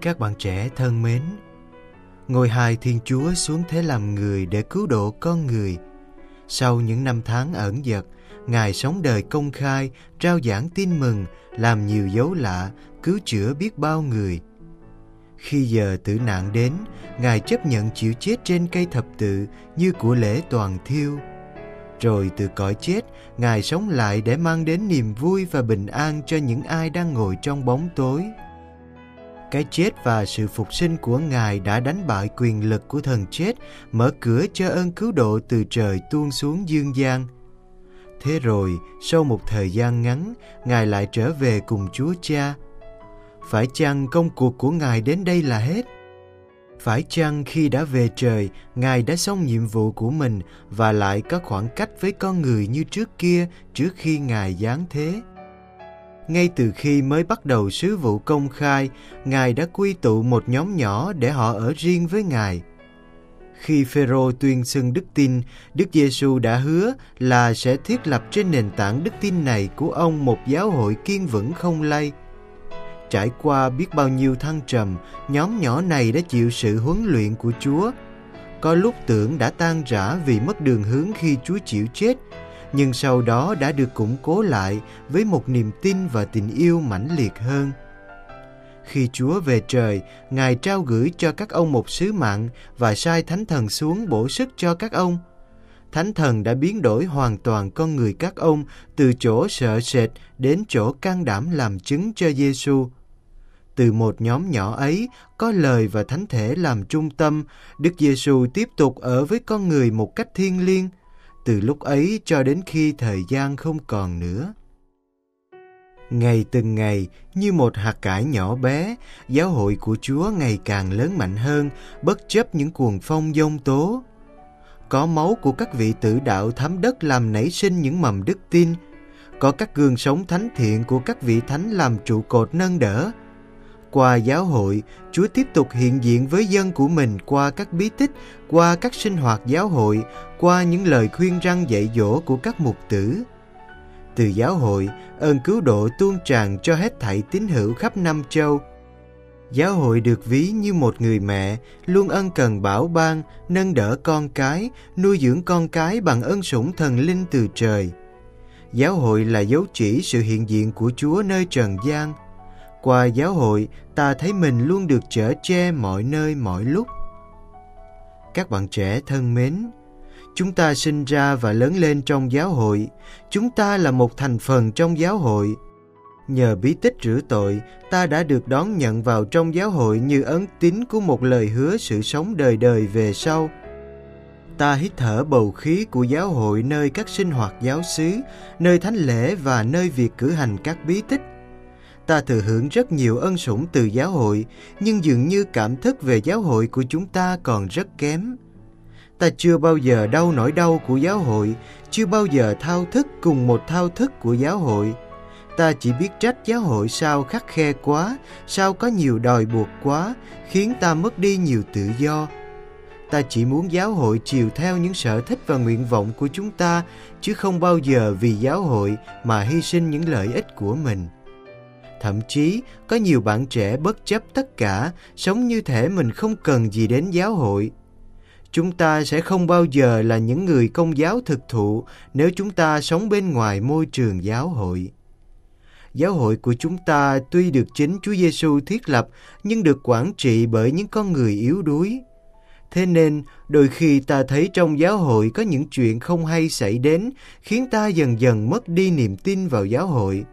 Các bạn trẻ thân mến, ngôi hài Thiên Chúa xuống thế làm người để cứu độ con người. Sau những năm tháng ẩn dật, Ngài sống đời công khai, trao giảng tin mừng, làm nhiều dấu lạ, cứu chữa biết bao người. Khi giờ tử nạn đến, Ngài chấp nhận chịu chết trên cây thập tự như của lễ toàn thiêu. Rồi từ cõi chết, Ngài sống lại để mang đến niềm vui và bình an cho những ai đang ngồi trong bóng tối. Cái chết và sự phục sinh của Ngài đã đánh bại quyền lực của thần chết, mở cửa cho ơn cứu độ từ trời tuôn xuống dương gian. Thế rồi, sau một thời gian ngắn, Ngài lại trở về cùng Chúa Cha. Phải chăng công cuộc của Ngài đến đây là hết? Phải chăng khi đã về trời, Ngài đã xong nhiệm vụ của mình và lại có khoảng cách với con người như trước kia trước khi Ngài giáng thế? Ngay từ khi mới bắt đầu sứ vụ công khai, Ngài đã quy tụ một nhóm nhỏ để họ ở riêng với Ngài. Khi Phêrô tuyên xưng đức tin, Đức Giêsu đã hứa là sẽ thiết lập trên nền tảng đức tin này của ông một giáo hội kiên vững không lay. Trải qua biết bao nhiêu thăng trầm, nhóm nhỏ này đã chịu sự huấn luyện của Chúa. Có lúc tưởng đã tan rã vì mất đường hướng khi Chúa chịu chết, nhưng sau đó đã được củng cố lại với một niềm tin và tình yêu mãnh liệt hơn. Khi Chúa về trời, Ngài trao gửi cho các ông một sứ mạng và sai Thánh Thần xuống bổ sức cho các ông. Thánh Thần đã biến đổi hoàn toàn con người các ông từ chỗ sợ sệt đến chỗ can đảm làm chứng cho Giêsu. Từ một nhóm nhỏ ấy, có lời và thánh thể làm trung tâm, Đức Giêsu tiếp tục ở với con người một cách thiêng liêng, từ lúc ấy cho đến khi thời gian không còn nữa. Ngày từng ngày, như một hạt cải nhỏ bé, giáo hội của Chúa ngày càng lớn mạnh hơn, bất chấp những cuồng phong dông tố. Có máu của các vị tử đạo thấm đất làm nảy sinh những mầm đức tin, có các gương sống thánh thiện của các vị thánh làm trụ cột nâng đỡ, qua giáo hội, Chúa tiếp tục hiện diện với dân của mình qua các bí tích, qua các sinh hoạt giáo hội, qua những lời khuyên răng dạy dỗ của các mục tử. Từ giáo hội, ơn cứu độ tuôn tràn cho hết thảy tín hữu khắp năm châu. Giáo hội được ví như một người mẹ, luôn ân cần bảo ban, nâng đỡ con cái, nuôi dưỡng con cái bằng ân sủng thần linh từ trời. Giáo hội là dấu chỉ sự hiện diện của Chúa nơi trần gian – qua giáo hội, ta thấy mình luôn được chở che mọi nơi mọi lúc. Các bạn trẻ thân mến, chúng ta sinh ra và lớn lên trong giáo hội, chúng ta là một thành phần trong giáo hội. Nhờ bí tích rửa tội, ta đã được đón nhận vào trong giáo hội như ấn tín của một lời hứa sự sống đời đời về sau. Ta hít thở bầu khí của giáo hội nơi các sinh hoạt giáo xứ, nơi thánh lễ và nơi việc cử hành các bí tích ta thừa hưởng rất nhiều ân sủng từ giáo hội, nhưng dường như cảm thức về giáo hội của chúng ta còn rất kém. Ta chưa bao giờ đau nỗi đau của giáo hội, chưa bao giờ thao thức cùng một thao thức của giáo hội. Ta chỉ biết trách giáo hội sao khắc khe quá, sao có nhiều đòi buộc quá, khiến ta mất đi nhiều tự do. ta chỉ muốn giáo hội chiều theo những sở thích và nguyện vọng của chúng ta, chứ không bao giờ vì giáo hội mà hy sinh những lợi ích của mình. Thậm chí, có nhiều bạn trẻ bất chấp tất cả, sống như thể mình không cần gì đến giáo hội. Chúng ta sẽ không bao giờ là những người công giáo thực thụ nếu chúng ta sống bên ngoài môi trường giáo hội. Giáo hội của chúng ta tuy được chính Chúa Giêsu thiết lập nhưng được quản trị bởi những con người yếu đuối. Thế nên, đôi khi ta thấy trong giáo hội có những chuyện không hay xảy đến, khiến ta dần dần mất đi niềm tin vào giáo hội.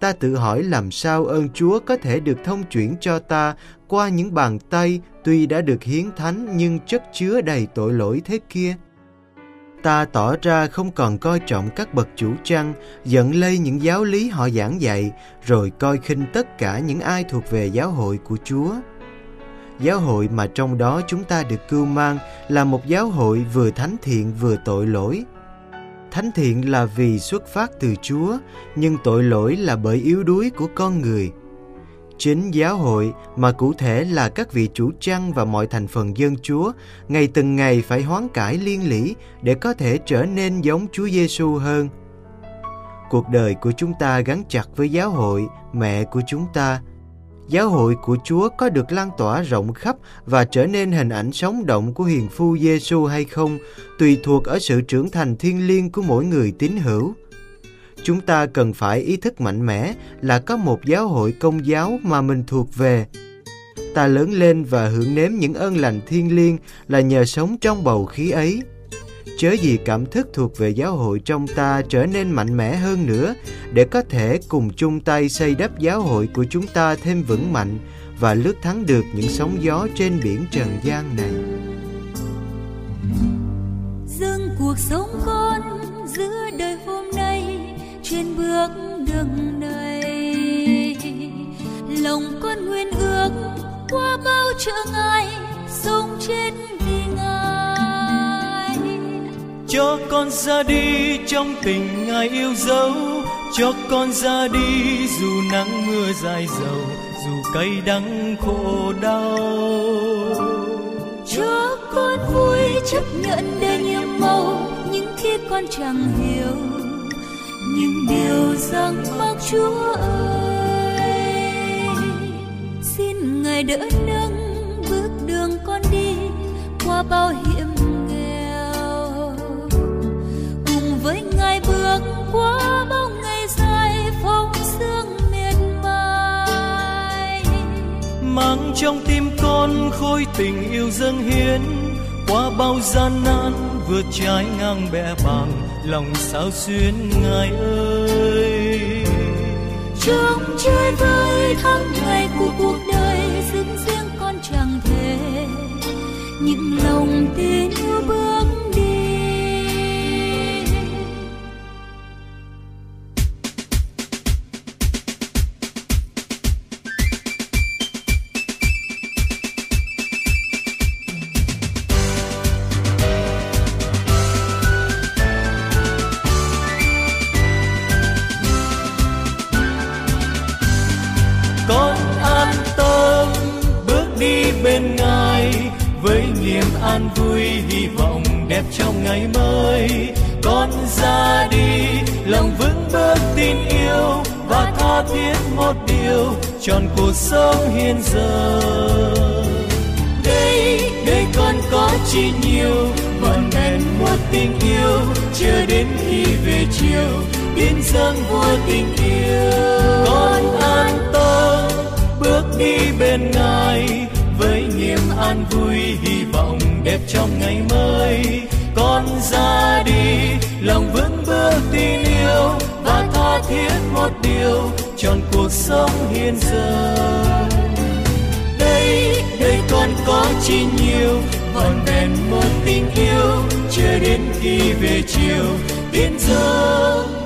Ta tự hỏi làm sao ơn Chúa có thể được thông chuyển cho ta qua những bàn tay tuy đã được hiến thánh nhưng chất chứa đầy tội lỗi thế kia. Ta tỏ ra không còn coi trọng các bậc chủ trăng, giận lây những giáo lý họ giảng dạy, rồi coi khinh tất cả những ai thuộc về giáo hội của Chúa. Giáo hội mà trong đó chúng ta được cưu mang là một giáo hội vừa thánh thiện vừa tội lỗi. Thánh thiện là vì xuất phát từ Chúa, nhưng tội lỗi là bởi yếu đuối của con người. Chính giáo hội mà cụ thể là các vị chủ trăng và mọi thành phần dân Chúa ngày từng ngày phải hoán cải liên lỉ để có thể trở nên giống Chúa Giêsu hơn. Cuộc đời của chúng ta gắn chặt với giáo hội, mẹ của chúng ta. Giáo hội của Chúa có được lan tỏa rộng khắp và trở nên hình ảnh sống động của hiền phu Giêsu hay không, tùy thuộc ở sự trưởng thành thiêng liêng của mỗi người tín hữu chúng ta cần phải ý thức mạnh mẽ là có một giáo hội công giáo mà mình thuộc về. Ta lớn lên và hưởng nếm những ơn lành thiêng liêng là nhờ sống trong bầu khí ấy. Chớ gì cảm thức thuộc về giáo hội trong ta trở nên mạnh mẽ hơn nữa, để có thể cùng chung tay xây đắp giáo hội của chúng ta thêm vững mạnh và lướt thắng được những sóng gió trên biển trần gian này. Dâng cuộc sống con giữa đời hôm nay trên bước đường này lòng con nguyên ước qua bao trở ngại sống trên cho con ra đi trong tình ngài yêu dấu, cho con ra đi dù nắng mưa dài dầu, dù cay đắng khổ đau. Cho con vui chấp nhận để nhiệm màu những khi con chẳng hiểu, những điều rằng mắc chúa ơi. Xin ngài đỡ nâng bước đường con đi qua bao hiểm qua bao ngày dài phong sương miệt mài. Mang trong tim con khối tình yêu dâng hiến qua bao gian nan vượt trái ngang bẻ bàng lòng sao xuyên ngài ơi. Trong chơi vơi tháng ngày của cuộc đời dưng riêng con chẳng thể những lòng tin yêu niềm an vui, hy vọng đẹp trong ngày mới. Con ra đi, lòng vững bước tin yêu và tha thiết một điều tròn cuộc sống hiện giờ. Đây đây con có chi nhiều vẫn vẹn một tình yêu, chưa đến khi về chiều biến dâng vua tình yêu. Con an tâm, bước đi bên ngài an vui, hy vọng đẹp trong ngày mới con ra đi, lòng vững bước tin yêu và tha thiết một điều trọn cuộc sống hiện giờ đây đây con có chi nhiều, còn vẹn một tình yêu chưa đến khi về chiều biến giấc.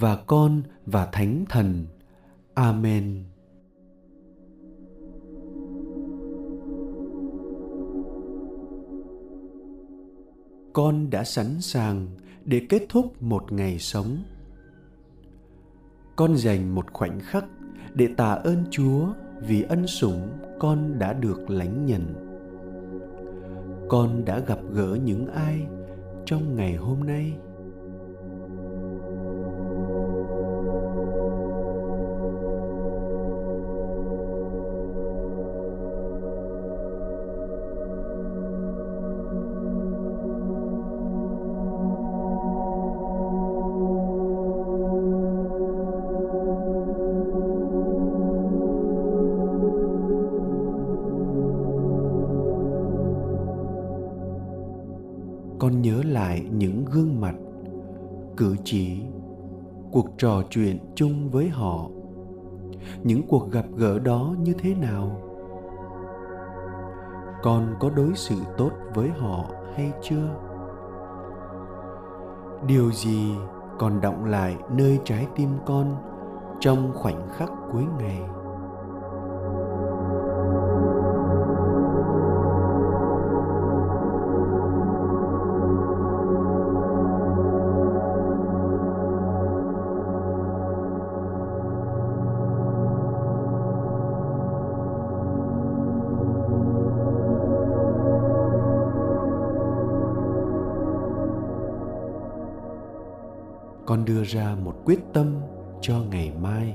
và con và thánh thần. Amen. Con đã sẵn sàng để kết thúc một ngày sống. Con dành một khoảnh khắc để tạ ơn chúa vì ân sủng con đã được lãnh nhận. Con đã gặp gỡ những ai trong ngày hôm nay? Con nhớ lại những gương mặt, cử chỉ, cuộc trò chuyện chung với họ, những cuộc gặp gỡ đó như thế nào? Con có đối xử tốt với họ hay chưa? Điều gì còn động lại nơi trái tim con trong khoảnh khắc cuối ngày? Đưa ra một quyết tâm cho ngày mai.